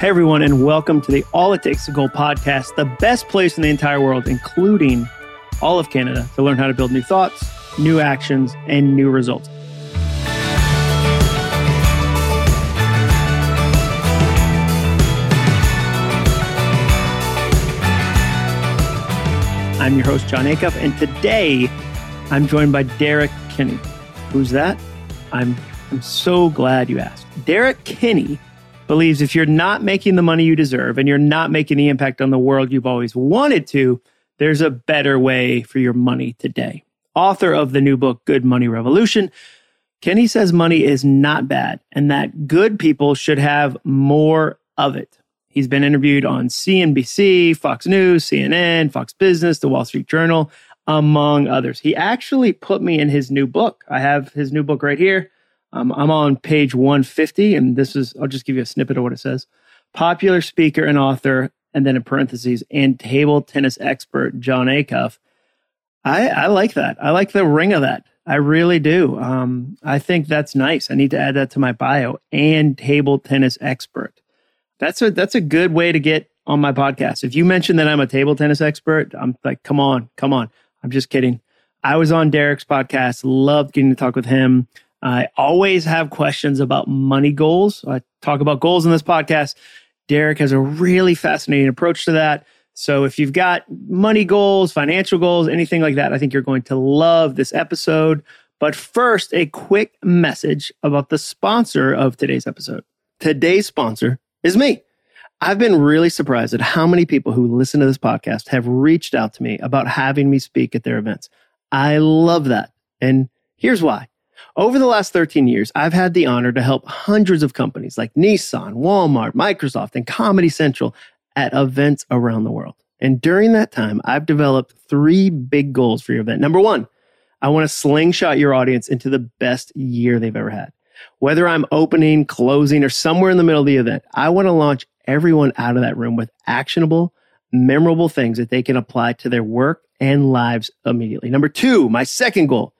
Hey, everyone, and welcome to the All It Takes to Go podcast, the best place in the entire world, including all of Canada, to learn how to build new thoughts, new actions, and new results. I'm your host, Jon Acuff, and today I'm joined by Derek Kinney. Who's that? I'm, I'm so glad you asked. Derek Kinney believes if you're not making the money you deserve and you're not making the impact on the world you've always wanted to, there's a better way for your money today. Author of the new book, Good Money Revolution, Kinney says money is not bad and that good people should have more of it. He's been interviewed on CNBC, Fox News, CNN, Fox Business, The Wall Street Journal, among others. He actually put me in his new book. I have his new book right here. Um, I'm on page 150, and this is, I'll just give you a snippet of what it says. Popular speaker and author, and then in parentheses, and table tennis expert Jon Acuff. I, I like that. I like the ring of that. I really do. Um, I think that's nice. I need to add that to my bio and table tennis expert. That's a that's a good way to get on my podcast. If you mention that I'm a table tennis expert, I'm like, come on, come on. I'm just kidding. I was on Derek's podcast, loved getting to talk with him. I always have questions about money goals. I talk about goals in this podcast. Derek has a really fascinating approach to that. So if you've got money goals, financial goals, anything like that, I think you're going to love this episode. But first, a quick message about the sponsor of today's episode. Today's sponsor is me. I've been really surprised at how many people who listen to this podcast have reached out to me about having me speak at their events. I love that. And here's why. Over the last 13 years, I've had the honor to help hundreds of companies like Nissan, Walmart, Microsoft, and Comedy Central at events around the world. And during that time, I've developed three big goals for your event. Number one, I want to slingshot your audience into the best year they've ever had. Whether I'm opening, closing, or somewhere in the middle of the event, I want to launch everyone out of that room with actionable, memorable things that they can apply to their work and lives immediately. Number two, my second goal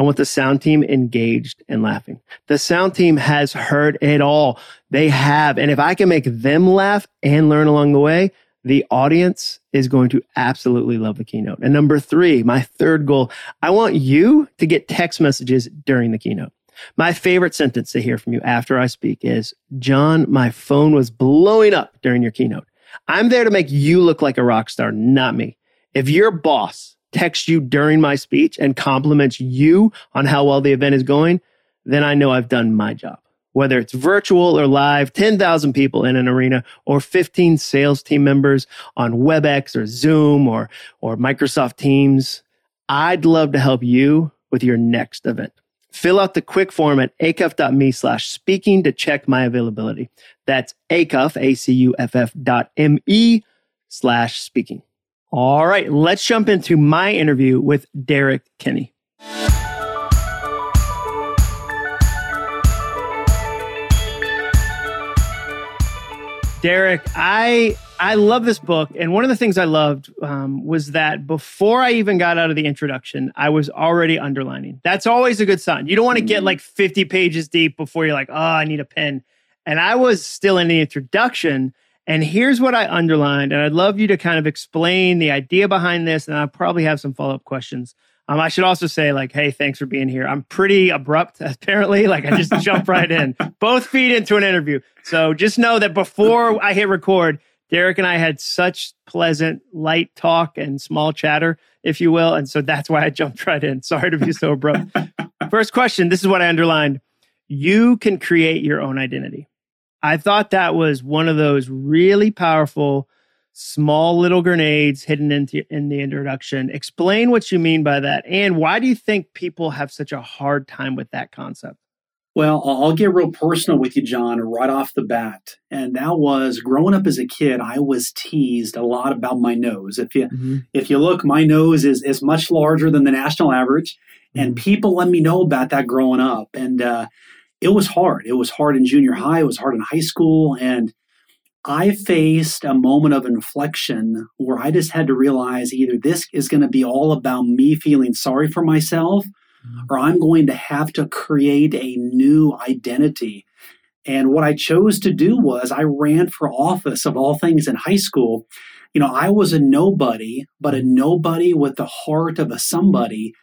I want the sound team engaged and laughing. The sound team has heard it all. They have. And if I can make them laugh and learn along the way, the audience is going to absolutely love the keynote. And number three, my third goal, I want you to get text messages during the keynote. My favorite sentence to hear from you after I speak is, Jon, my phone was blowing up during your keynote. I'm there to make you look like a rock star, not me. If your boss text you during my speech and compliments you on how well the event is going, then I know I've done my job. Whether it's virtual or live, 10,000 people in an arena or 15 sales team members on WebEx or Zoom or, or Microsoft Teams, I'd love to help you with your next event. Fill out the quick form at acuff.me slash speaking to check my availability. That's acuff, A-C-U-F-F dot M-E slash speaking. All right, let's jump into my interview with Derek Kinney. Derek, I I love this book, and one of the things I loved um, was that before I even got out of the introduction, I was already underlining. That's always a good sign. You don't want to get like fifty pages deep before you're like, oh, I need a pen. And I was still in the introduction, and here's what I underlined. And I'd love you to kind of explain the idea behind this. And I probably have some follow up questions. Um, I should also say, like, hey, thanks for being here. I'm pretty abrupt, apparently. Like, I just jump right in, both feet into an interview. So just know that before I hit record, Derek and I had such pleasant, light talk and small chatter, if you will. And so that's why I jumped right in. Sorry to be so abrupt. First question this is what I underlined. You can create your own identity. I thought that was one of those really powerful small little grenades hidden into in the introduction. Explain what you mean by that and why do you think people have such a hard time with that concept? Well, I'll get real personal with you, Jon, right off the bat. And that was growing up as a kid, I was teased a lot about my nose. If you mm-hmm. if you look, my nose is is much larger than the national average. Mm-hmm. And people let me know about that growing up. And uh, it was hard. It was hard in junior high, it was hard in high school. And I faced a moment of inflection where I just had to realize either this is going to be all about me feeling sorry for myself, mm-hmm. or I'm going to have to create a new identity And what I chose to do was I ran for office of all things in high school. You know, I was a nobody, but a nobody with the heart of a somebody.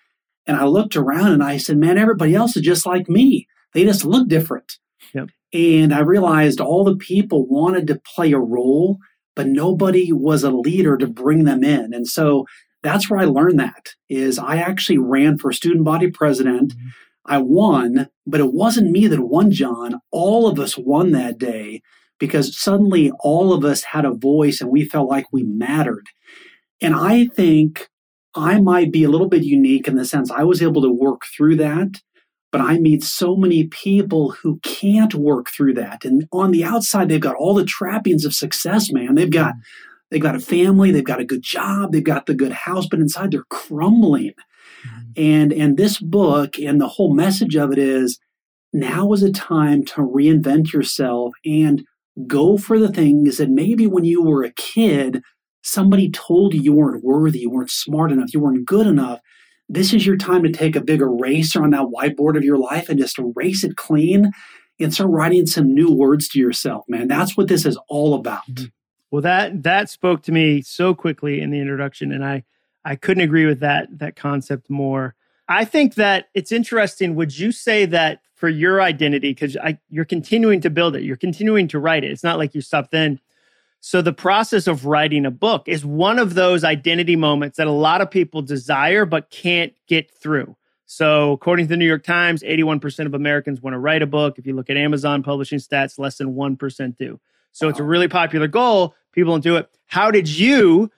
And I looked around and I said, man, everybody else is just like me. They just look different. Yep. And I realized all the people wanted to play a role, but nobody was a leader to bring them in. And so that's where I learned that is I actually ran for student body president. Mm-hmm. I won, but it wasn't me that won, Jon. All of us won that day because suddenly all of us had a voice and we felt like we mattered. And I think I might be a little bit unique in the sense I was able to work through that, but I meet so many people who can't work through that. And on the outside, they've got all the trappings of success, man. They've got they've got a family, they've got a good job, they've got the good house, but inside they're crumbling. Mm-hmm. And and this book and the whole message of it is now is a time to reinvent yourself and go for the things that maybe when you were a kid somebody told you you weren't worthy, you weren't smart enough, you weren't good enough. This is your time to take a big eraser on that whiteboard of your life and just erase it clean and start writing some new words to yourself, man. That's what this is all about. Mm-hmm. Well, that that spoke to me so quickly in the introduction, and I I couldn't agree with that that concept more. I think that it's interesting. Would you say that for your identity, because you're continuing to build it, you're continuing to write it. It's not like you stopped then. So the process of writing a book is one of those identity moments that a lot of people desire but can't get through. So according to the New York Times, 81% of Americans want to write a book. If you look at Amazon publishing stats, less than 1% do. So wow. it's a really popular goal. People don't do it. How did you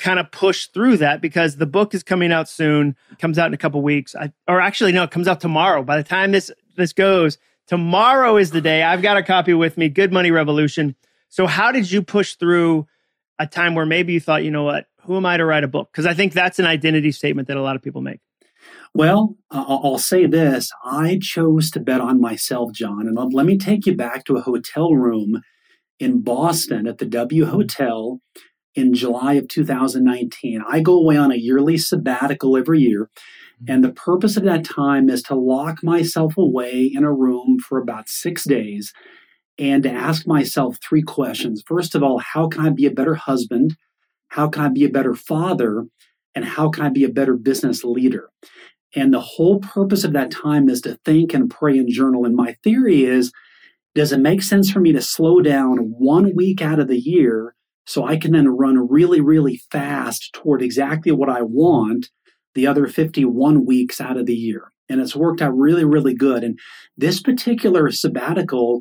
kind of push through that because the book is coming out soon it comes out in a couple weeks I, or actually no it comes out tomorrow by the time this this goes tomorrow is the day i've got a copy with me good money revolution so how did you push through a time where maybe you thought you know what who am i to write a book because i think that's an identity statement that a lot of people make well i'll say this i chose to bet on myself jon and let me take you back to a hotel room in boston at the w hotel in July of 2019. I go away on a yearly sabbatical every year. Mm-hmm. And the purpose of that time is to lock myself away in a room for about six days and to ask myself three questions. First of all, how can I be a better husband? How can I be a better father? And how can I be a better business leader? And the whole purpose of that time is to think and pray and journal. And my theory is does it make sense for me to slow down one week out of the year so I can then run really, really fast toward exactly what I want the other 51 weeks out of the year. And it's worked out really, really good. And this particular sabbatical,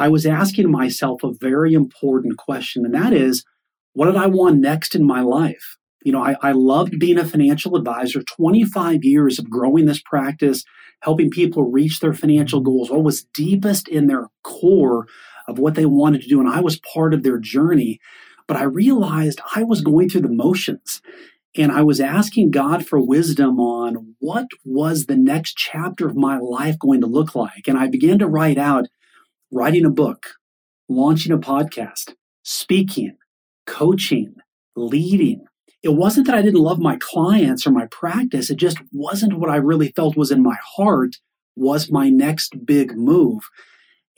I was asking myself a very important question, and that is, what did I want next in my life? You know, I, I loved being a financial advisor, 25 years of growing this practice, helping people reach their financial goals. What was deepest in their core of what they wanted to do. And I was part of their journey. But I realized I was going through the motions and I was asking God for wisdom on what was the next chapter of my life going to look like. And I began to write out writing a book, launching a podcast, speaking, coaching, leading. It wasn't that I didn't love my clients or my practice, it just wasn't what I really felt was in my heart was my next big move.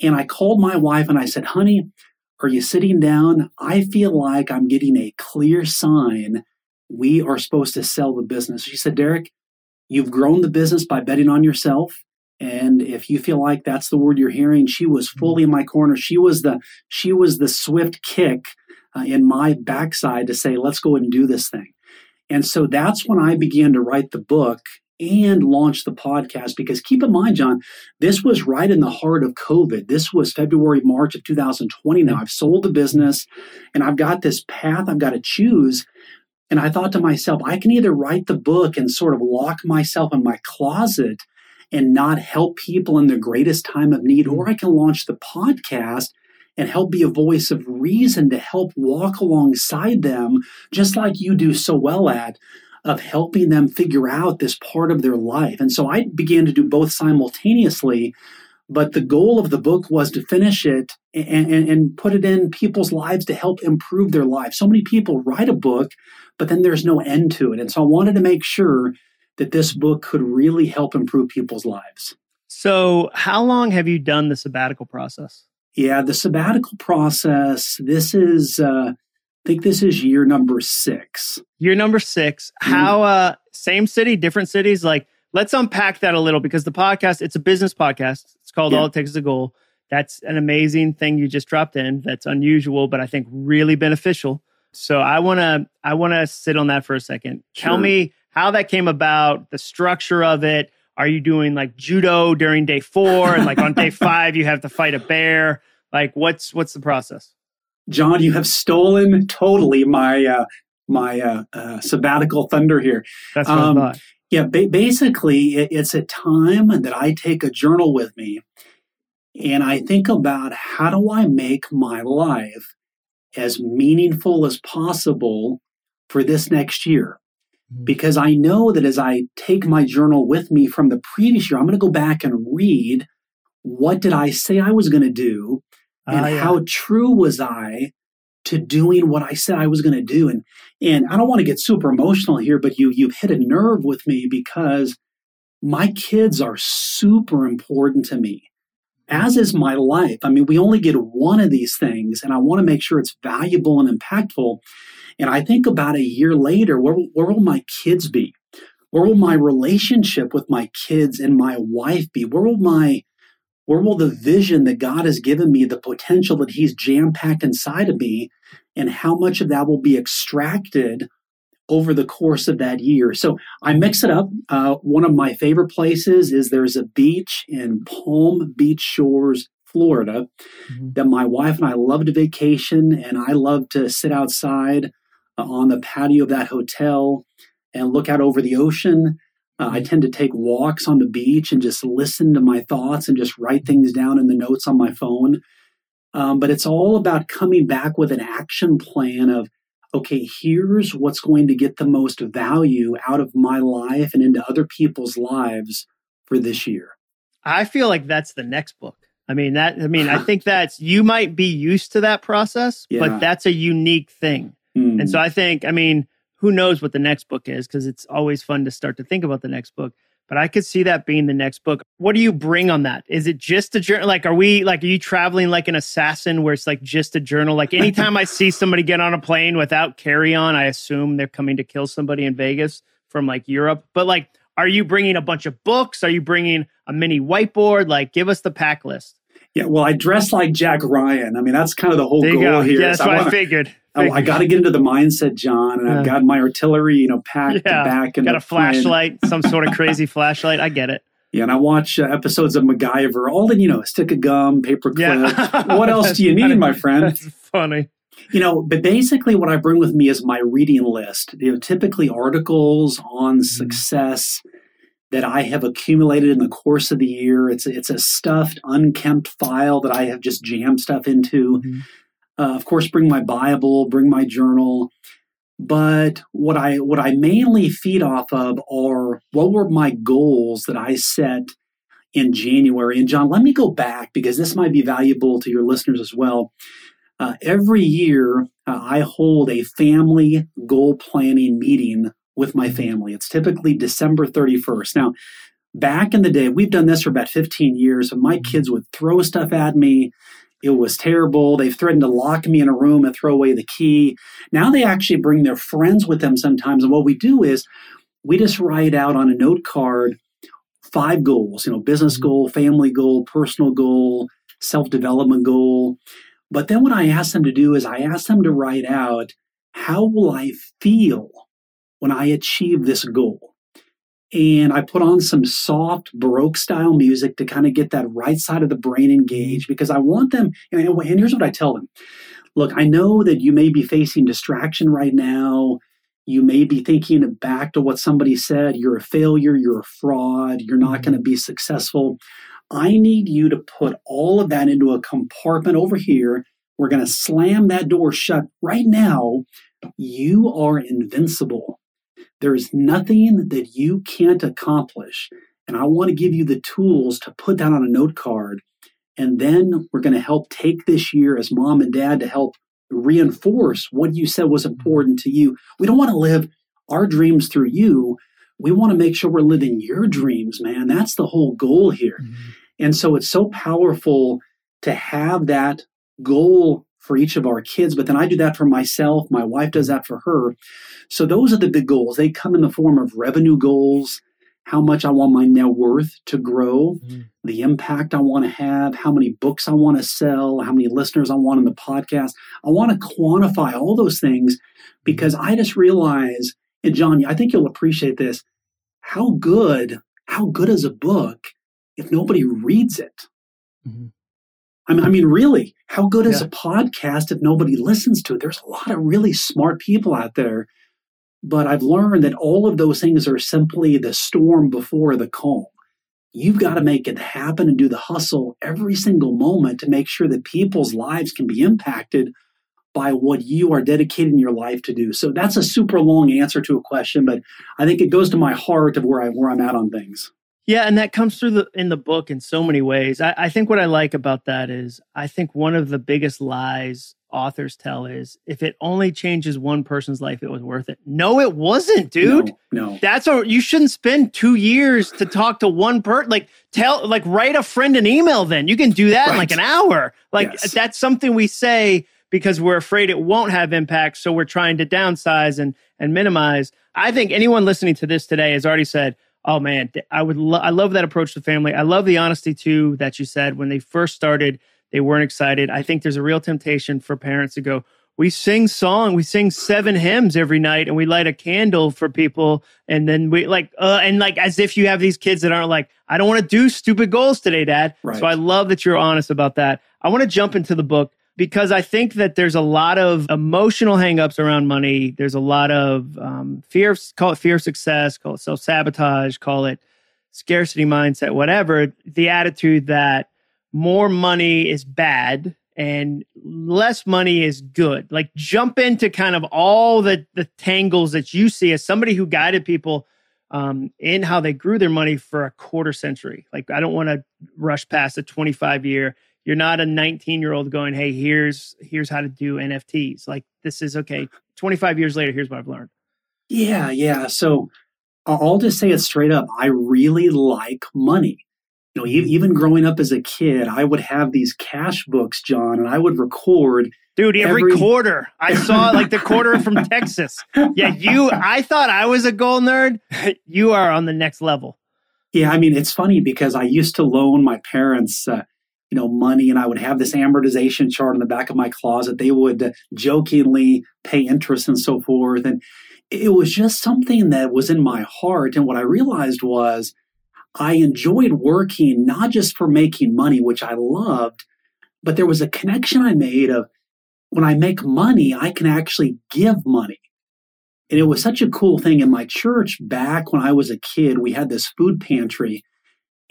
And I called my wife and I said, honey, are you sitting down? I feel like I'm getting a clear sign we are supposed to sell the business. She said, Derek, you've grown the business by betting on yourself. And if you feel like that's the word you're hearing, she was mm-hmm. fully in my corner. She was the she was the swift kick uh, in my backside to say, let's go and do this thing. And so that's when I began to write the book and launch the podcast. Because keep in mind, Jon, this was right in the heart of COVID. This was February, March of 2020. Now I've sold the business and I've got this path I've got to choose. And I thought to myself, I can either write the book and sort of lock myself in my closet and not help people in their greatest time of need, or mm-hmm. I can launch the podcast and help be a voice of reason to help walk alongside them, just like you do so well at of helping them figure out this part of their life. And so I began to do both simultaneously. But the goal of the book was to finish it and, and, and put it in people's lives to help improve their lives. So many people write a book, but then there's no end to it. And so I wanted to make sure that this book could really help improve people's lives. So, how long have you done the sabbatical process? Yeah, the sabbatical process. This is, uh, I think this is year number six. Year number 6 Mm. How, uh, same city, different cities? Like, let's unpack that a little because the podcast, it's a business podcast. It's called Yeah. All It Takes is a Goal. That's an amazing thing you just dropped in. That's unusual, but I think really beneficial. So I want to, I want to sit on that for a second. Tell me how that came about, the structure of it. Are you doing like judo during day four, and like on day five you have to fight a bear? Like, what's what's the process? Jon, you have stolen totally my uh, my uh, uh, sabbatical thunder here. That's what Um, I thought. Yeah, ba- basically, it, it's a time that I take a journal with me and I think about how do I make my life as meaningful as possible for this next year. Mhm. Because I know that as I take my journal with me from the previous year, I'm going to go back and read what did I say I was going to do and Ah, yeah. how true was I to doing what I said I was going to do. And and I don't want to get super emotional here, but you you've hit a nerve with me because my kids are super important to me. As is my life. I mean, we only get one of these things, and I want to make sure it's valuable and impactful. And I think about a year later, where, will- where will my kids be? Where will my relationship with my kids and my wife be? Where will my where will the vision that God has given me, the potential that He's jam packed inside of me, and how much of that will be extracted over the course of that year? So I mix it up. Uh, one of my favorite places is there's a beach in Palm Beach Shores, Florida, Mhm. that my wife and I love to vacation, and I love to sit outside uh, on the patio of that hotel and look out over the ocean. Uh, I tend to take walks on the beach and just listen to my thoughts and just write things down in the notes on my phone. Um, but it's all about coming back with an action plan of, okay, here's what's going to get the most value out of my life and into other people's lives for this year. I feel like that's the next book. I mean that I mean I think that's you might be used to that process, Yeah. but that's a unique thing. Hmm. And so I think I mean who knows what the next book is because it's always fun to start to think about the next book. But I could see that being the next book. What do you bring on that? Is it just a journal? Like, are we like, are you traveling like an assassin where it's like just a journal? Like, anytime I see somebody get on a plane without carry on, I assume they're coming to kill somebody in Vegas from like Europe. But like, are you bringing a bunch of books? Are you bringing a mini whiteboard? Like, give us the pack list. Yeah, well, I dress like Jack Ryan. I mean, that's kind of the whole goal go. here. Yeah, that's I what I wanna- figured. Oh, I got to get into the mindset, Jon, and I've got my artillery, you know, packed Yeah, back and Got a flashlight, some sort of crazy flashlight. I get it. Yeah, and I watch uh, episodes of MacGyver. All the, you know, stick of gum, paper clip. Yeah. what else do you need, my friend? That's funny. You know, but basically, what I bring with me is my reading list. You know, typically articles on Mm-hmm. success that I have accumulated in the course of the year. It's it's a stuffed, unkempt file that I have just jammed stuff into. Mhm. Uh, of course, bring my Bible, bring my journal. But what I what I mainly feed off of are what were my goals that I set in January. And Jon, let me go back because this might be valuable to your listeners as well. Uh, every year, uh, I hold a family goal planning meeting with my family. It's typically December 31st. Now, back in the day, we've done this for about 15 years, and my kids would throw stuff at me. It was terrible. They've threatened to lock me in a room and throw away the key. Now they actually bring their friends with them sometimes. And what we do is we just write out on a note card five goals, you know, business Mhm. goal, family goal, personal goal, self development goal. But then what I ask them to do is I ask them to write out how will I feel when I achieve this goal? And I put on some soft Baroque style music to kind of get that right side of the brain engaged because I want them. And, and here's what I tell them Look, I know that you may be facing distraction right now. You may be thinking back to what somebody said you're a failure, you're a fraud, you're not going to be successful. I need you to put all of that into a compartment over here. We're going to slam that door shut right now. You are invincible. There is nothing that you can't accomplish. And I want to give you the tools to put that on a note card. And then we're going to help take this year as mom and dad to help reinforce what you said was important to you. We don't want to live our dreams through you. We want to make sure we're living your dreams, man. That's the whole goal here. Mm-hmm. And so it's so powerful to have that goal for each of our kids, but then I do that for myself. My wife does that for her. So those are the big goals. They come in the form of revenue goals, how much I want my net worth to grow, mm-hmm. the impact I want to have, how many books I want to sell, how many listeners I want in the podcast. I want to quantify all those things because I just realize, and Jon, I think you'll appreciate this, how good, how good is a book if nobody reads it? Mm-hmm. I mean, I mean, really, how good is a podcast if nobody listens to it? There's a lot of really smart people out there, but I've learned that all of those things are simply the storm before the calm. You've got to make it happen and do the hustle every single moment to make sure that people's lives can be impacted by what you are dedicating your life to do. So that's a super long answer to a question, but I think it goes to my heart of where I where I'm at on things. Yeah, and that comes through the in the book in so many ways. I, I think what I like about that is I think one of the biggest lies authors tell is if it only changes one person's life, it was worth it. No, it wasn't, dude. No, no. That's a you shouldn't spend two years to talk to one person. Like tell like write a friend an email then. You can do that right. in like an hour. Like yes. that's something we say because we're afraid it won't have impact. So we're trying to downsize and and minimize. I think anyone listening to this today has already said, oh man, I would lo- I love that approach to family. I love the honesty too that you said when they first started, they weren't excited. I think there's a real temptation for parents to go, we sing song, we sing seven hymns every night, and we light a candle for people, and then we like, uh, and like as if you have these kids that aren't like, I don't want to do stupid goals today, Dad. Right. So I love that you're honest about that. I want to jump into the book because I think that there's a lot of emotional hangups around money. There's a lot of um, fear, call it fear of success, call it self sabotage, call it scarcity mindset, whatever. The attitude that more money is bad and less money is good. Like jump into kind of all the the tangles that you see as somebody who guided people um, in how they grew their money for a quarter century. Like I don't want to rush past a 25 year you're not a 19 year old going, "Hey, here's here's how to do NFTs." Like this is okay. 25 years later, here's what I've learned. Yeah, yeah. So I'll just say it straight up. I really like money. You know, even growing up as a kid, I would have these cash books, Jon, and I would record. Dude, every, every quarter. I saw like the quarter from Texas. Yeah, you, I thought I was a gold nerd. You are on the next level. Yeah, I mean, it's funny because I used to loan my parents uh, you know, money and I would have this amortization chart in the back of my closet. They would jokingly pay interest and so forth. And it was just something that was in my heart. And what I realized was I enjoyed working not just for making money, which I loved, but there was a connection I made of when I make money, I can actually give money. And it was such a cool thing in my church back when I was a kid. We had this food pantry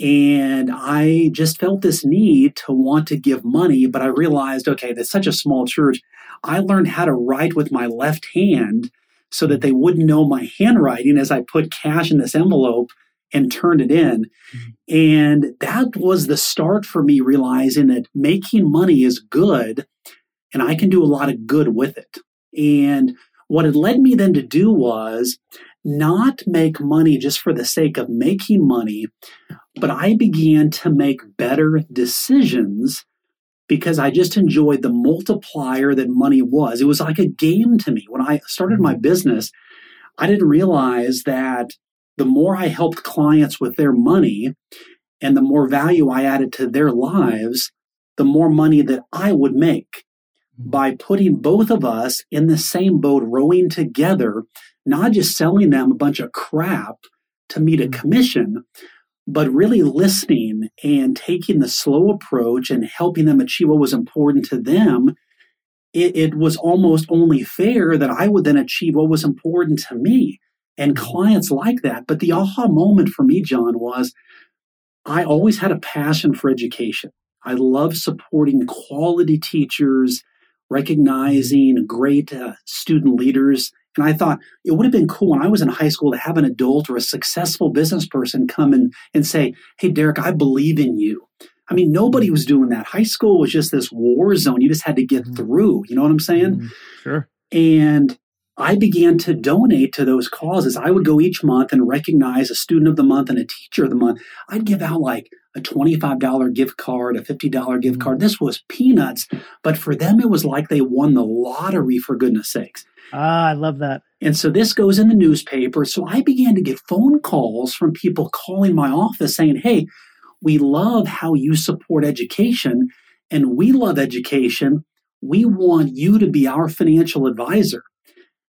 and I just felt this need to want to give money, but I realized, okay, that's such a small church. I learned how to write with my left hand so that they wouldn't know my handwriting as I put cash in this envelope and turned it in. Mm-hmm. And that was the start for me realizing that making money is good and I can do a lot of good with it. And what it led me then to do was not make money just for the sake of making money, but I began to make better decisions because I just enjoyed the multiplier that money was. It was like a game to me. When I started my mm-hmm. business, I didn't realize that the more I helped clients with their money and the more value I added to their lives, the more money that I would make. By putting both of us in the same boat, rowing together, not just selling them a bunch of crap to meet a mm-hmm. commission, but really listening and taking the slow approach and helping them achieve what was important to them, it, it, was almost only fair that I would then achieve what was important to me. And clients like that. But the aha moment for me, Jon, was I always had a passion for education. I love supporting quality teachers, recognizing great uh, student leaders and I thought it would have been cool when I was in high school to have an adult or a successful business person come in and say, Hey, Derek, I believe in you. I mean, nobody was doing that. High school was just this war zone. You just had to get mm-hmm. through. You know what I'm saying? Mm-hmm. Sure. And I began to donate to those causes. I would go each month and recognize a student of the month and a teacher of the month. I'd give out like a $25 gift card, a $50 gift card. Mm. This was peanuts, but for them, it was like they won the lottery, for goodness sakes. Ah, I love that. And so this goes in the newspaper. So I began to get phone calls from people calling my office saying, Hey, we love how you support education and we love education. We want you to be our financial advisor.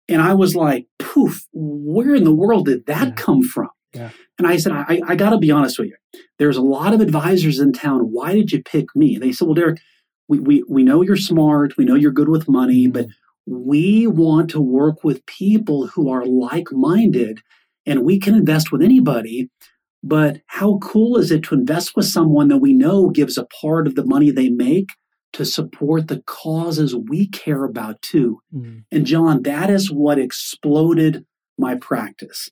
And I was like, poof, where in the world did that yeah. come from? Yeah. And I said, I, I got to be honest with you. There's a lot of advisors in town. Why did you pick me? And they said, Well, Derek, we, we, we know you're smart. We know you're good with money, mm-hmm. but we want to work with people who are like minded and we can invest with anybody. But how cool is it to invest with someone that we know gives a part of the money they make to support the causes we care about too? Mm-hmm. And Jon, that is what exploded my practice.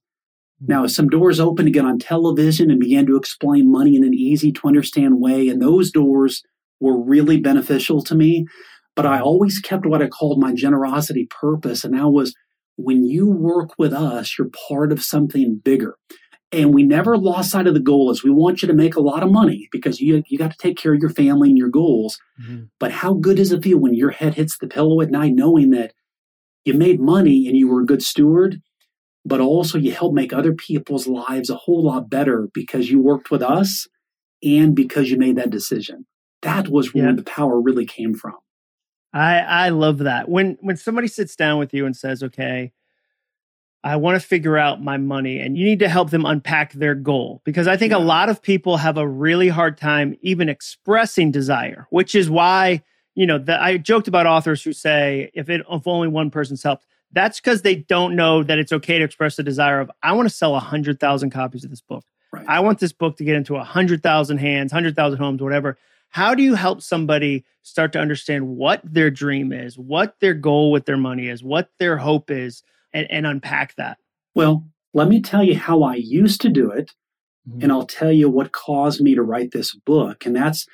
Mm-hmm. Now, some doors opened get on television and began to explain money in an easy to understand way, and those doors were really beneficial to me. But I always kept what I called my generosity purpose, and that was when you work with us, you're part of something bigger. And we never lost sight of the goal is we want you to make a lot of money because you you got to take care of your family and your goals. Mm-hmm. But how good does it feel when your head hits the pillow at night knowing that you made money and you were a good steward, but also you helped make other people's lives a whole lot better because you worked with us and because you made that decision. That was where yeah. the power really came from. I I love that. When when somebody sits down with you and says, "Okay, I want to figure out my money," and you need to help them unpack their goal because I think yeah. a lot of people have a really hard time even expressing desire, which is why you know that I joked about authors who say if it if only one person's helped. That's because they don't know that it's okay to express the desire of I want to sell a hundred thousand copies of this book. Right. I want this book to get into a hundred thousand hands, hundred thousand homes, whatever how do you help somebody start to understand what their dream is, what their goal with their money is, what their hope is, and, and unpack that? Well, let me tell you how I used to do it, mm-hmm. and I'll tell you what caused me to write this book. And that's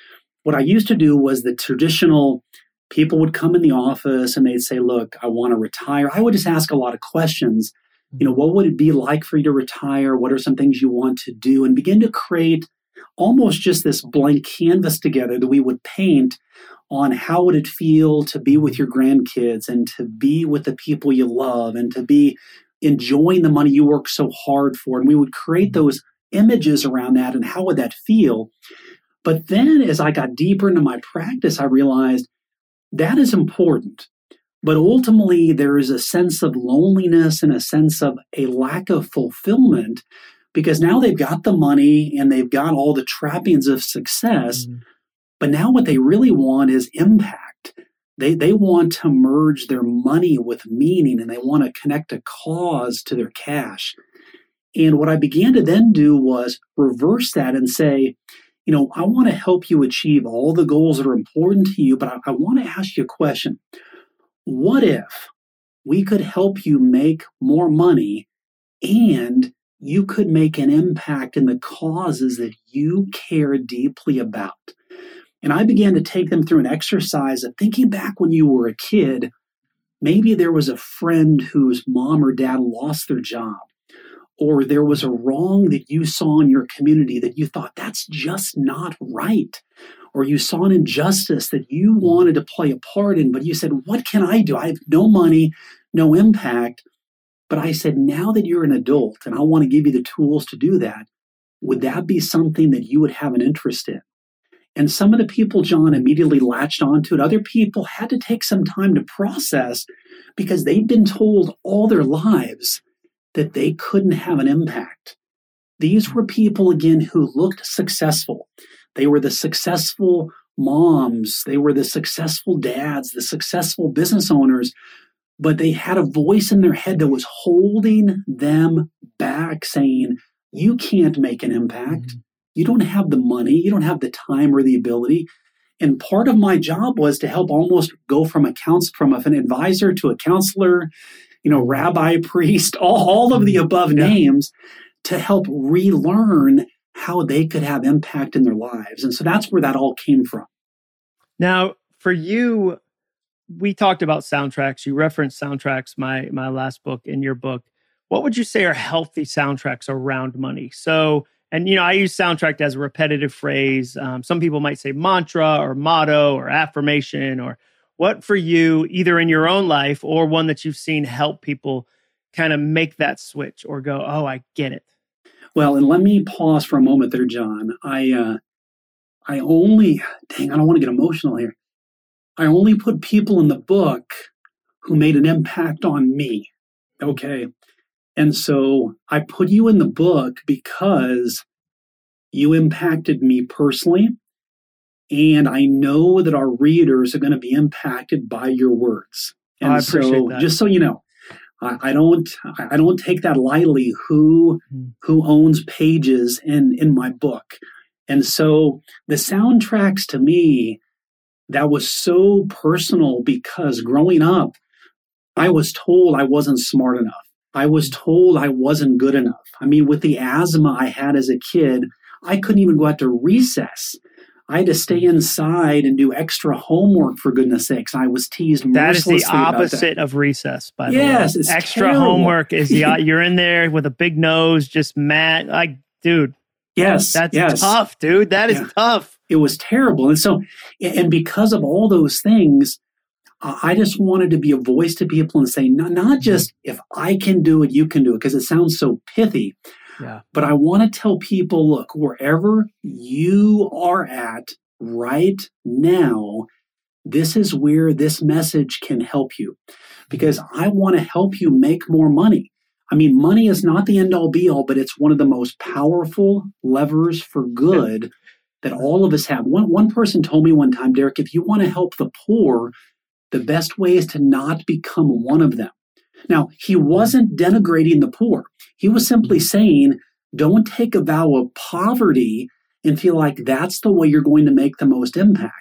what I used to do was the traditional people would come in the office and they'd say, Look, I want to retire. I would just ask a lot of questions. You know, mm-hmm. what would it be like for you to retire? What are some things you want to do? And begin to create almost just this blank canvas together that we would paint on how would it feel to be with your grandkids and to be with the people you love and to be enjoying the money you work so hard for and we would create mm-hmm. those images around that and how would that feel but then as i got deeper into my practice i realized that is important but ultimately there is a sense of loneliness and a sense of a lack of fulfillment because now they've got the money and they've got all the trappings of success. Mm-hmm. But now what they really want is impact. They, they want to merge their money with meaning and they want to connect a cause to their cash. And what I began to then do was reverse that and say, you know, I want to help you achieve all the goals that are important to you, but I, I want to ask you a question. What if we could help you make more money and you could make an impact in the causes that you care deeply about. And I began to take them through an exercise of thinking back when you were a kid. Maybe there was a friend whose mom or dad lost their job, or there was a wrong that you saw in your community that you thought that's just not right, or you saw an injustice that you wanted to play a part in, but you said, What can I do? I have no money, no impact. But I said, now that you're an adult and I want to give you the tools to do that, would that be something that you would have an interest in? And some of the people, Jon, immediately latched onto it. Other people had to take some time to process because they'd been told all their lives that they couldn't have an impact. These were people, again, who looked successful. They were the successful moms, they were the successful dads, the successful business owners but they had a voice in their head that was holding them back, saying, You can't make an impact. Mm-hmm. You don't have the money, you don't have the time or the ability. And part of my job was to help almost go from a counsel, from an advisor to a counselor, you know, rabbi, priest, all, all of the mm-hmm. above yeah. names to help relearn how they could have impact in their lives. And so that's where that all came from. Now, for you, we talked about soundtracks. You referenced soundtracks, my my last book in your book. What would you say are healthy soundtracks around money? So, and you know, I use soundtrack as a repetitive phrase. Um, some people might say mantra or motto or affirmation or what for you, either in your own life or one that you've seen help people kind of make that switch or go, oh, I get it. Well, and let me pause for a moment there, Jon. I uh, I only dang, I don't want to get emotional here. I only put people in the book who made an impact on me. Okay. And so I put you in the book because you impacted me personally. And I know that our readers are going to be impacted by your words. And oh, I appreciate so, that. just so you know, I, I don't I don't take that lightly who mm. who owns pages in in my book. And so the soundtracks to me that was so personal because growing up, I was told I wasn't smart enough. I was told I wasn't good enough. I mean, with the asthma I had as a kid, I couldn't even go out to recess. I had to stay mm. inside and do extra homework for goodness sakes. I was teased. That is the opposite of recess, by the yes, way. Yes, extra terrible. homework is the you're in there with a big nose, just mad. Like, dude, Yes, that's yes. tough, dude. That is yeah. tough. It was terrible, and so, and because of all those things, I just wanted to be a voice to people and say, not, not just if I can do it, you can do it, because it sounds so pithy. Yeah. But I want to tell people, look, wherever you are at right now, this is where this message can help you, mm-hmm. because I want to help you make more money. I mean, money is not the end all be all, but it's one of the most powerful levers for good that all of us have. One, one person told me one time, Derek, if you want to help the poor, the best way is to not become one of them. Now, he wasn't denigrating the poor. He was simply saying, don't take a vow of poverty and feel like that's the way you're going to make the most impact.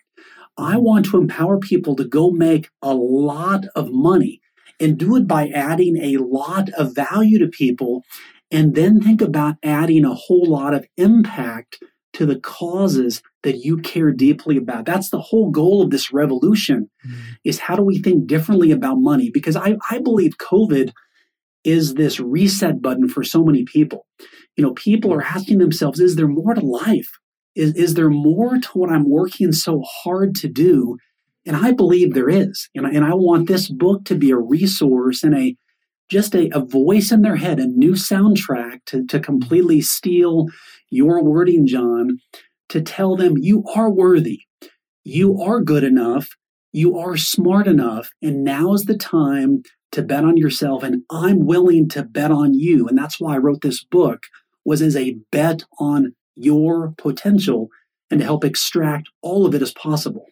I want to empower people to go make a lot of money and do it by adding a lot of value to people and then think about adding a whole lot of impact to the causes that you care deeply about. That's the whole goal of this revolution mm. is how do we think differently about money? Because I, I believe COVID is this reset button for so many people. You know, people are asking themselves, is there more to life? Is, is there more to what I'm working so hard to do? And I believe there is. And I, and I want this book to be a resource and a just a, a voice in their head, a new soundtrack to, to completely steal your wording, Jon, to tell them you are worthy, you are good enough, you are smart enough, and now is the time to bet on yourself. And I'm willing to bet on you. And that's why I wrote this book was as a bet on your potential and to help extract all of it as possible.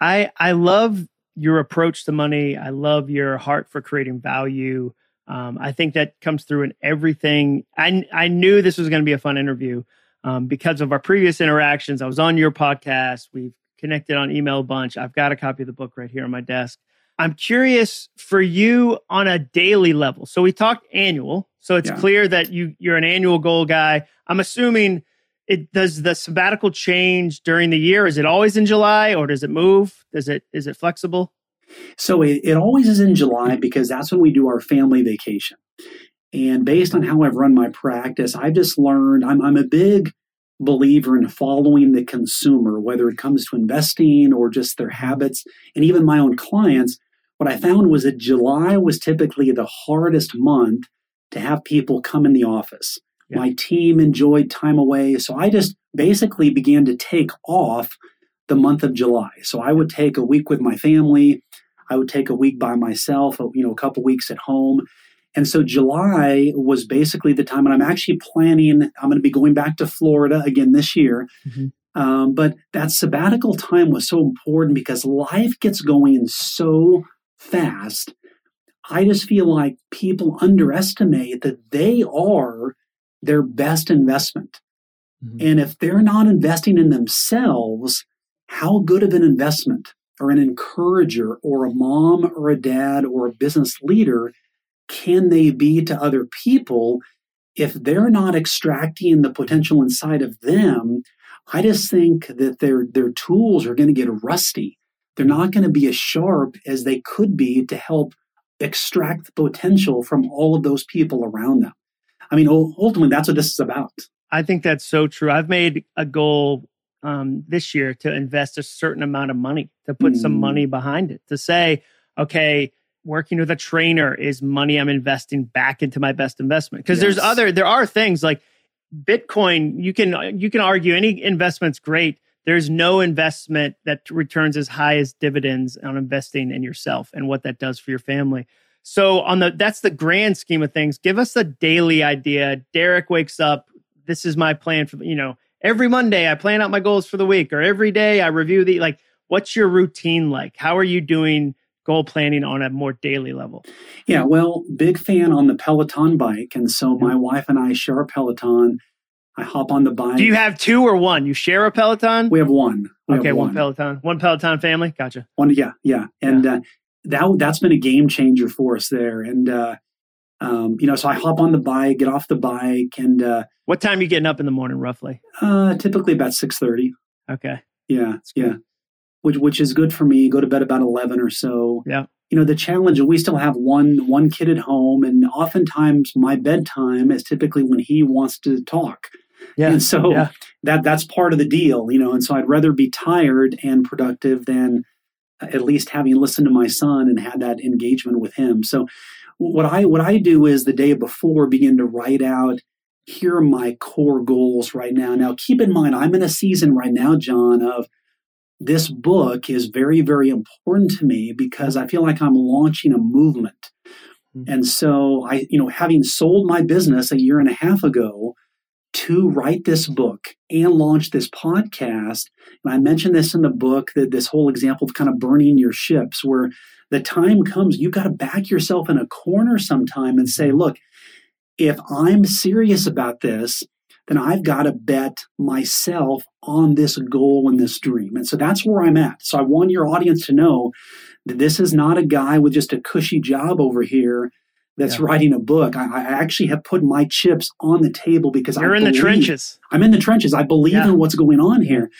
I I love your approach to money. I love your heart for creating value. Um, I think that comes through in everything. I I knew this was going to be a fun interview um, because of our previous interactions. I was on your podcast. We've connected on email a bunch. I've got a copy of the book right here on my desk. I'm curious for you on a daily level. So we talked annual. So it's yeah. clear that you you're an annual goal guy. I'm assuming it does the sabbatical change during the year is it always in july or does it move does it is it flexible so it, it always is in july because that's when we do our family vacation and based on how i've run my practice i've just learned i'm, I'm a big believer in following the consumer whether it comes to investing or just their habits and even my own clients what i found was that july was typically the hardest month to have people come in the office yeah. My team enjoyed time away. So I just basically began to take off the month of July. So I would take a week with my family. I would take a week by myself, you know, a couple weeks at home. And so July was basically the time, and I'm actually planning, I'm going to be going back to Florida again this year. Mm-hmm. Um, but that sabbatical time was so important because life gets going so fast. I just feel like people underestimate that they are their best investment. Mm-hmm. And if they're not investing in themselves, how good of an investment or an encourager or a mom or a dad or a business leader can they be to other people if they're not extracting the potential inside of them? I just think that their their tools are going to get rusty. they're not going to be as sharp as they could be to help extract the potential from all of those people around them. I mean, ultimately, that's what this is about. I think that's so true. I've made a goal um, this year to invest a certain amount of money, to put mm. some money behind it, to say, okay, working with a trainer is money I'm investing back into my best investment. Because yes. there's other, there are things like Bitcoin. You can you can argue any investment's great. There's no investment that returns as high as dividends on investing in yourself and what that does for your family. So on the that's the grand scheme of things. Give us a daily idea. Derek wakes up. This is my plan for you know every Monday. I plan out my goals for the week, or every day I review the like. What's your routine like? How are you doing goal planning on a more daily level? Yeah, well, big fan on the Peloton bike, and so my wife and I share a Peloton. I hop on the bike. Do you have two or one? You share a Peloton? We have one. We okay, have one. one. Peloton, one Peloton family. Gotcha. One, yeah, yeah, and yeah. Uh, that that's been a game changer for us there. And uh, um, you know, so I hop on the bike, get off the bike, and uh, what time are you getting up in the morning, roughly? Uh, typically about six thirty. Okay. Yeah, yeah, which which is good for me. Go to bed about eleven or so. Yeah. You know, the challenge, we still have one one kid at home, and oftentimes my bedtime is typically when he wants to talk. Yeah. And so yeah. that that's part of the deal, you know. And so I'd rather be tired and productive than at least having listened to my son and had that engagement with him. So what I what I do is the day before begin to write out here are my core goals right now. Now keep in mind I'm in a season right now, Jon, of this book is very, very important to me because I feel like I'm launching a movement. Mm-hmm. And so I, you know, having sold my business a year and a half ago, to write this book and launch this podcast. And I mentioned this in the book that this whole example of kind of burning your ships, where the time comes, you've got to back yourself in a corner sometime and say, look, if I'm serious about this, then I've got to bet myself on this goal and this dream. And so that's where I'm at. So I want your audience to know that this is not a guy with just a cushy job over here that's yeah. writing a book. I, I, actually have put my chips on the table because you're I in believe, the trenches. I'm in the trenches. I believe yeah. in what's going on here.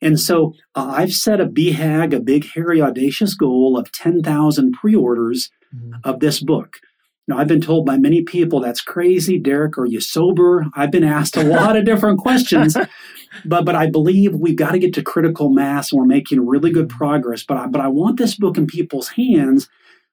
And so uh, I've set a BHAG, a big, hairy, audacious goal of 10,000 pre orders mm-hmm. of this book. Now, I've been told by many people that's crazy. Derek, are you sober? I've been asked a lot of different questions, but but I believe we've got to get to critical mass and we're making really good progress. But I, but I want this book in people's hands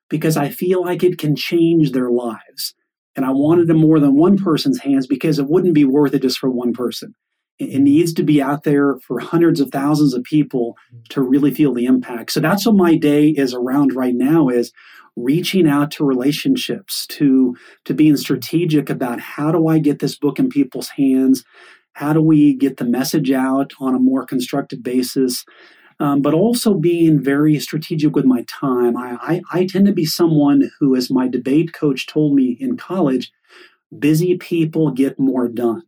because I feel like it can change their lives. And I wanted it in more than one person's hands because it wouldn't be worth it just for one person. It needs to be out there for hundreds of thousands of people to really feel the impact. So that's what my day is around right now is reaching out to relationships, to, to being strategic about how do I get this book in people's hands? How do we get the message out on a more constructive basis? um, but also being very strategic with my time. I, I, I tend to be someone who, as my debate coach told me in college, busy people get more done.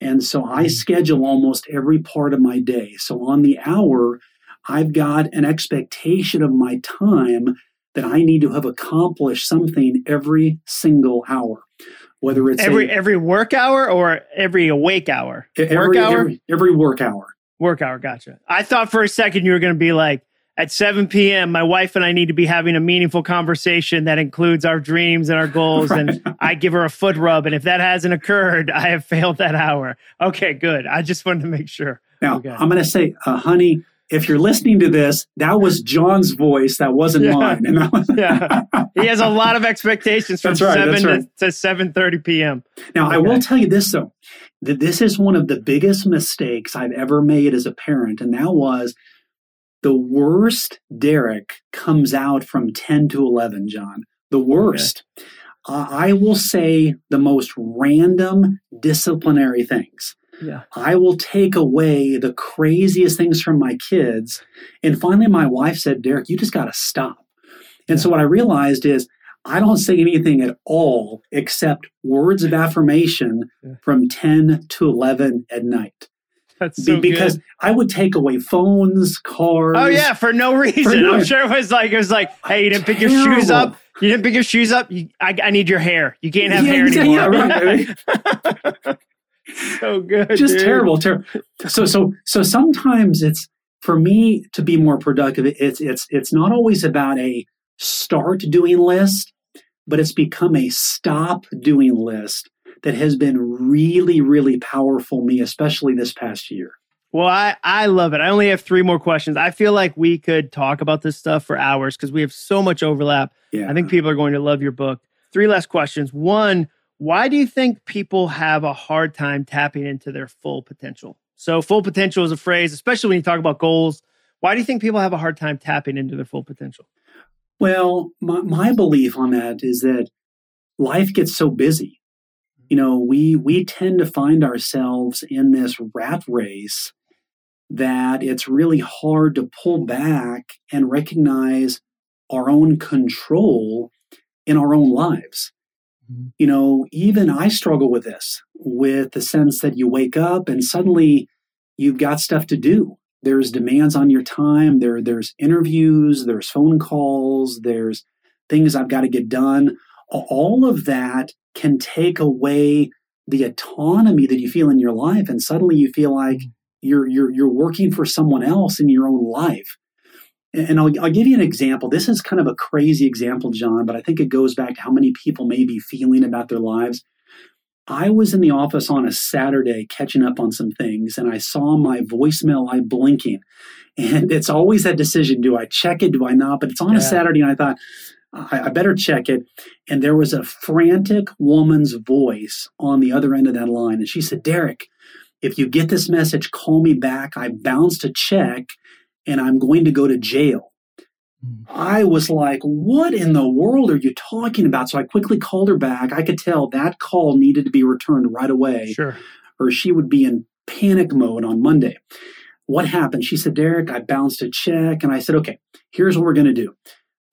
And so I mm. schedule almost every part of my day. So on the hour, I've got an expectation of my time that I need to have accomplished something every single hour. Whether it's every a, every work hour or every awake hour. Every, work hour? Every, every work hour. Work hour, gotcha. I thought for a second you were going to be like, at 7 p.m., my wife and I need to be having a meaningful conversation that includes our dreams and our goals. right. And I give her a foot rub. And if that hasn't occurred, I have failed that hour. Okay, good. I just wanted to make sure. Now, okay. I'm going to say, uh, honey, if you're listening to this, that was Jon's voice. That wasn't yeah. mine. And was yeah, he has a lot of expectations from right, seven right. to, to seven thirty p.m. Now, okay. I will tell you this though, that this is one of the biggest mistakes I've ever made as a parent, and that was the worst. Derek comes out from ten to eleven. Jon, the worst. Okay. Uh, I will say the most random disciplinary things. Yeah. I will take away the craziest things from my kids. And finally, my wife said, Derek, you just got to stop. And yeah. so what I realized is I don't say anything at all except words of affirmation yeah. from 10 to 11 at night. That's so because good. I would take away phones, cars. Oh yeah, for no reason. For no, I'm sure it was like it was like, hey, you didn't pick terrible. your shoes up. You didn't pick your shoes up. You, I, I, need your hair. You can't have yeah, hair anymore. Yeah, right. so good. Just dude. terrible, terrible. So so so sometimes it's for me to be more productive, it's it's it's not always about a start doing list, but it's become a stop doing list that has been really, really powerful me, especially this past year. Well, I, I love it. I only have three more questions. I feel like we could talk about this stuff for hours because we have so much overlap. Yeah. I think people are going to love your book. Three last questions. One, why do you think people have a hard time tapping into their full potential? So, full potential is a phrase, especially when you talk about goals. Why do you think people have a hard time tapping into their full potential? Well, my, my belief on that is that life gets so busy. You know, we we tend to find ourselves in this rat race that it's really hard to pull back and recognize our own control in our own lives. Mm-hmm. You know, even I struggle with this, with the sense that you wake up and suddenly you've got stuff to do. There's demands on your time. There, there's interviews, there's phone calls, there's things I've got to get done. All of that can take away the autonomy that you feel in your life, and suddenly you feel like mm-hmm. you're you're you're working for someone else in your own life. And I'll, I'll give you an example. This is kind of a crazy example, Jon, but I think it goes back to how many people may be feeling about their lives. I was in the office on a Saturday catching up on some things, and I saw my voicemail light blinking. And it's always that decision do I check it, do I not? But it's on yeah. a Saturday, and I thought, I, I, better check it. And there was a frantic woman's voice on the other end of that line. And she said, Derek, if you get this message, call me back. I bounced a check and I'm going to go to jail. Hmm. I was like, what in the world are you talking about? So I quickly called her back. I could tell that call needed to be returned right away. Sure. Or she would be in panic mode on Monday. What happened? She said, Derek, I bounced a check. And I said, okay, here's what we're going to do.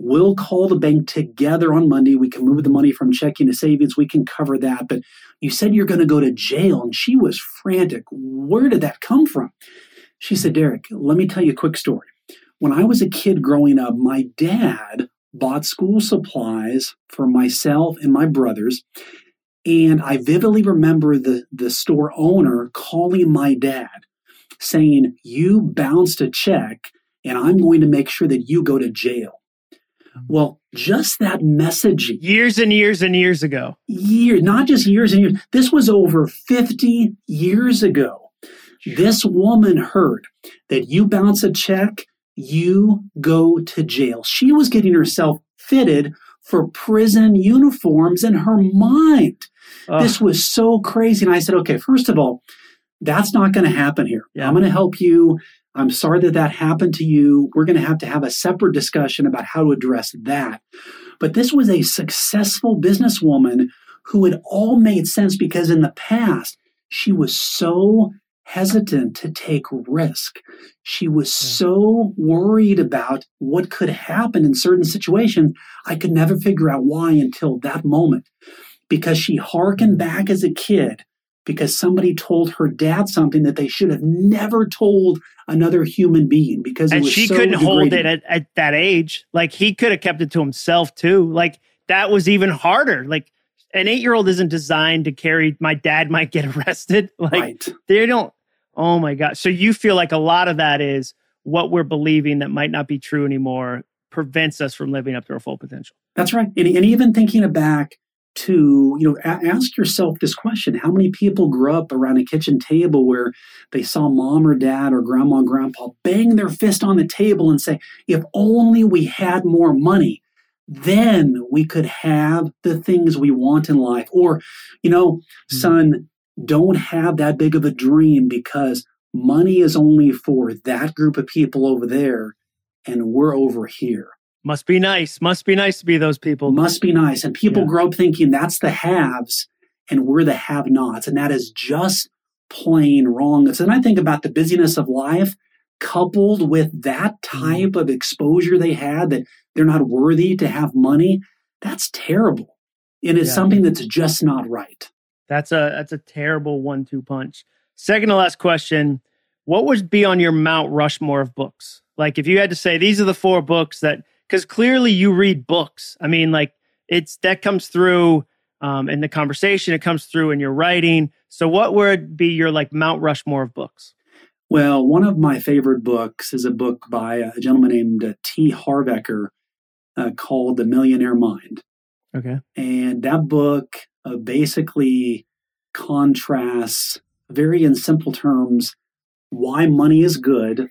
We'll call the bank together on Monday. We can move the money from checking to savings. We can cover that. But you said you're going to go to jail. And she was frantic. Where did that come from? She said, Derek, let me tell you a quick story. When I was a kid growing up, my dad bought school supplies for myself and my brothers. And I vividly remember the, the store owner calling my dad saying, You bounced a check, and I'm going to make sure that you go to jail. Well, just that messaging. Years and years and years ago. Year, not just years and years. This was over 50 years ago. This woman heard that you bounce a check, you go to jail. She was getting herself fitted for prison uniforms in her mind. This was so crazy. And I said, okay, first of all, that's not going to happen here. Yeah. I'm going to help you. I'm sorry that that happened to you. We're going to have to have a separate discussion about how to address that. But this was a successful businesswoman who had all made sense because in the past, she was so hesitant to take risk. She was yeah. so worried about what could happen in certain situations. I could never figure out why until that moment. Because she hearkened back as a kid because somebody told her dad something that they should have never told another human being because and she so couldn't degrading. hold it at, at that age. Like he could have kept it to himself too. Like that was even harder. Like an eight year old isn't designed to carry my dad might get arrested. Like right. they don't oh my god. So you feel like a lot of that is what we're believing that might not be true anymore prevents us from living up to our full potential. That's right. And, and even thinking back to, you know, a- ask yourself this question. How many people grew up around a kitchen table where they saw mom or dad or grandma and grandpa bang their fist on the table and say, if only we had more money, then we could have the things we want in life. Or, you know, mm-hmm. son, don't have that big of a dream because money is only for that group of people over there and we're over here. Must be nice. Must be nice to be those people. Must be nice. And people yeah. grow up thinking that's the haves and we're the have nots. And that is just plain wrong. And I think about the busyness of life coupled with that mm-hmm. type of exposure they had that they're not worthy to have money. That's terrible. And it's yeah. something that's just not right. That's a that's a terrible one-two punch. Second to last question: What would be on your Mount Rushmore of books? Like, if you had to say these are the four books that, because clearly you read books. I mean, like it's that comes through um, in the conversation. It comes through in your writing. So, what would be your like Mount Rushmore of books? Well, one of my favorite books is a book by a gentleman named uh, T. Harv Eker uh, called The Millionaire Mind. Okay. And that book uh, basically contrasts, very in simple terms, why money is good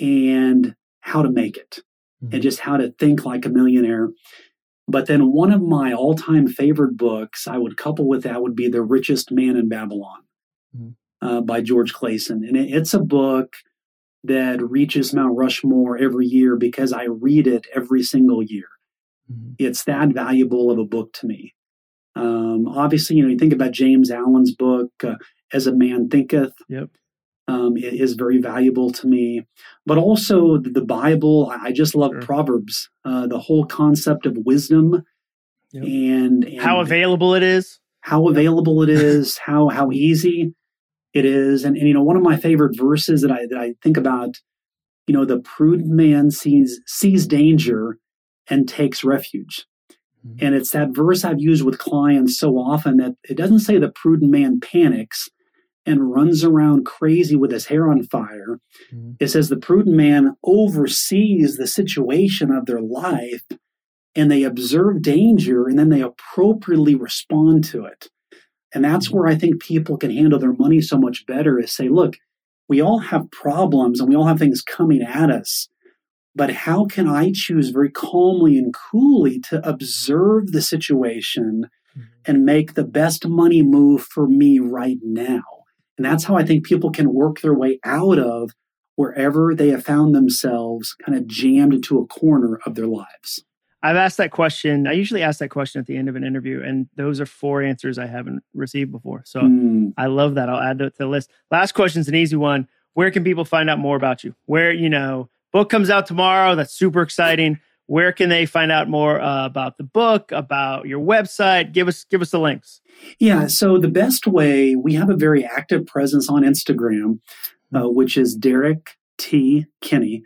and how to make it, mm-hmm. and just how to think like a millionaire. But then one of my all time favorite books I would couple with that would be The Richest Man in Babylon mm-hmm. uh, by George Clason. And it, it's a book that reaches Mount Rushmore every year because I read it every single year. Mm-hmm. It's that valuable of a book to me. Um, obviously, you know, you think about James Allen's book, uh, As a Man Thinketh. Yep. Um, is very valuable to me, but also the, Bible. I just love sure. Proverbs. Uh, the whole concept of wisdom yep. and, and, how available it is, how available it is, how how easy it is, and, and you know one of my favorite verses that I that I think about. You know, the prudent man sees sees danger and takes refuge. Mm-hmm. And it's that verse I've used with clients so often that it doesn't say the prudent man panics and runs around crazy with his hair on fire. Mm-hmm. It says the prudent man oversees the situation of their life and they observe danger and then they appropriately respond to it. And that's mm-hmm. where I think people can handle their money so much better is say, look, we all have problems and we all have things coming at us. But how can I choose very calmly and coolly to observe the situation mm-hmm. and make the best money move for me right now? And that's how I think people can work their way out of wherever they have found themselves kind of jammed into a corner of their lives. I've asked that question. I usually ask that question at the end of an interview, and those are four answers I haven't received before. So mm. I love that. I'll add that to the list. Last question is an easy one. Where can people find out more about you? Where, you know, book comes out tomorrow. That's super exciting. Where can they find out more uh, about the book, about your website? Give us give us the links. Yeah, so the best way we have a very active presence on Instagram, uh, which is Derek T Kinney.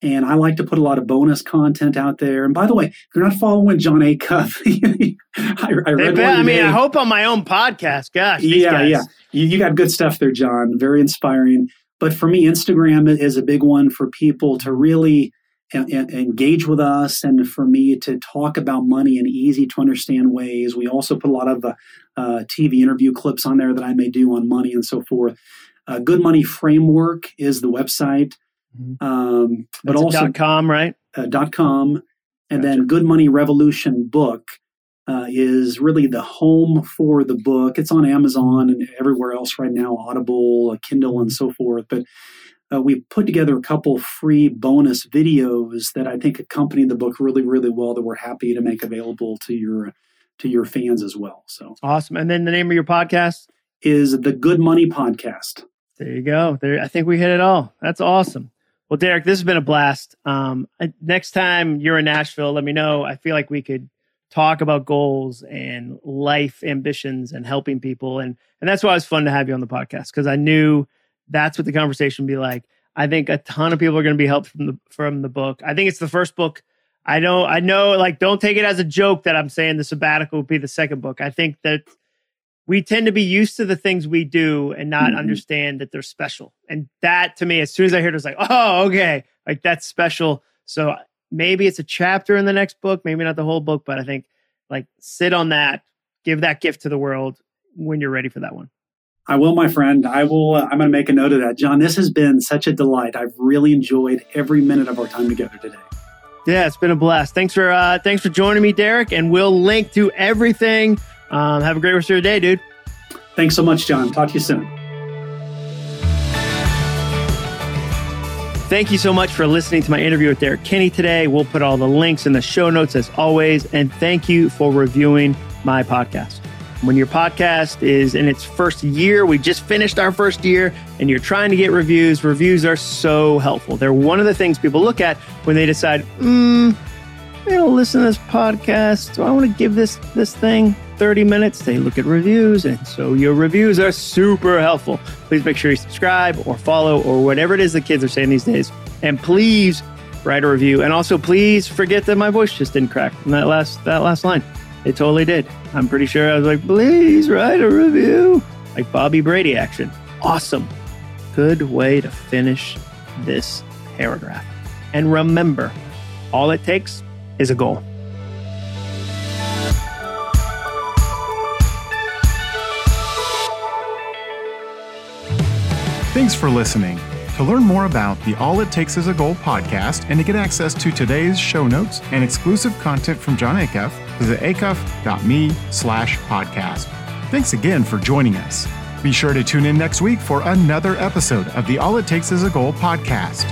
And I like to put a lot of bonus content out there. And by the way, if you're not following Jon Acuff, I, I read bet, I mean, I hope on my own podcast. Gosh, yeah, guys. yeah, you, you, got good stuff there, Jon. Very inspiring. But for me, Instagram is a big one for people to really engage with us and for me to talk about money in easy to understand ways. We also put a lot of uh, uh, TV interview clips on there that I may do on money and so forth. Uh, Good Money Framework is the website. Mm-hmm. Um, but also com, right? Uh, dot com. And gotcha. then Good Money Revolution book uh, is really the home for the book. It's on Amazon and everywhere else right now, Audible, Kindle, and so forth. But uh, we put together a couple free bonus videos that I think accompany the book really, really well. That we're happy to make available to your to your fans as well. So awesome! And then the name of your podcast is the Good Money Podcast. There you go. There, I think we hit it all. That's awesome. Well, Derek, this has been a blast. Um, next time you're in Nashville, let me know. I feel like we could talk about goals and life ambitions and helping people, and and that's why it was fun to have you on the podcast because I knew that's what the conversation would be like. I think a ton of people are going to be helped from the from the book. I think it's the first book. I know, I know, like, don't take it as a joke that I'm saying the sabbatical would be the second book. I think that we tend to be used to the things we do and not mm-hmm. understand that they're special. And that to me, as soon as I heard it, was like, oh, okay, like that's special. So maybe it's a chapter in the next book, maybe not the whole book, but I think like sit on that, give that gift to the world when you're ready for that one. I will, my friend. I will. Uh, I'm going to make a note of that, Jon. This has been such a delight. I've really enjoyed every minute of our time together today. Yeah, it's been a blast. Thanks for uh, thanks for joining me, Derek. And we'll link to everything. Um, have a great rest of your day, dude. Thanks so much, Jon. Talk to you soon. Thank you so much for listening to my interview with Derek Kinney today. We'll put all the links in the show notes as always. And thank you for reviewing my podcast. When your podcast is in its first year, we just finished our first year, and you're trying to get reviews, reviews are so helpful. They're one of the things people look at when they decide, hmm, I don't listen to this podcast. Do I want to give this this thing 30 minutes? They look at reviews, and so your reviews are super helpful. Please make sure you subscribe or follow or whatever it is the kids are saying these days. And please write a review. And also please forget that my voice just didn't crack in that last that last line. It totally did. I'm pretty sure I was like, please write a review. Like Bobby Brady action. Awesome. good way to finish this paragraph. And remember, all it takes is a goal. Thanks for listening. To learn more about the All It Takes Is a Goal podcast and to get access to today's show notes and exclusive content from Jon Acuff, visit acuff.me slash podcast. Thanks again for joining us. Be sure to tune in next week for another episode of the All It Takes Is a Goal podcast.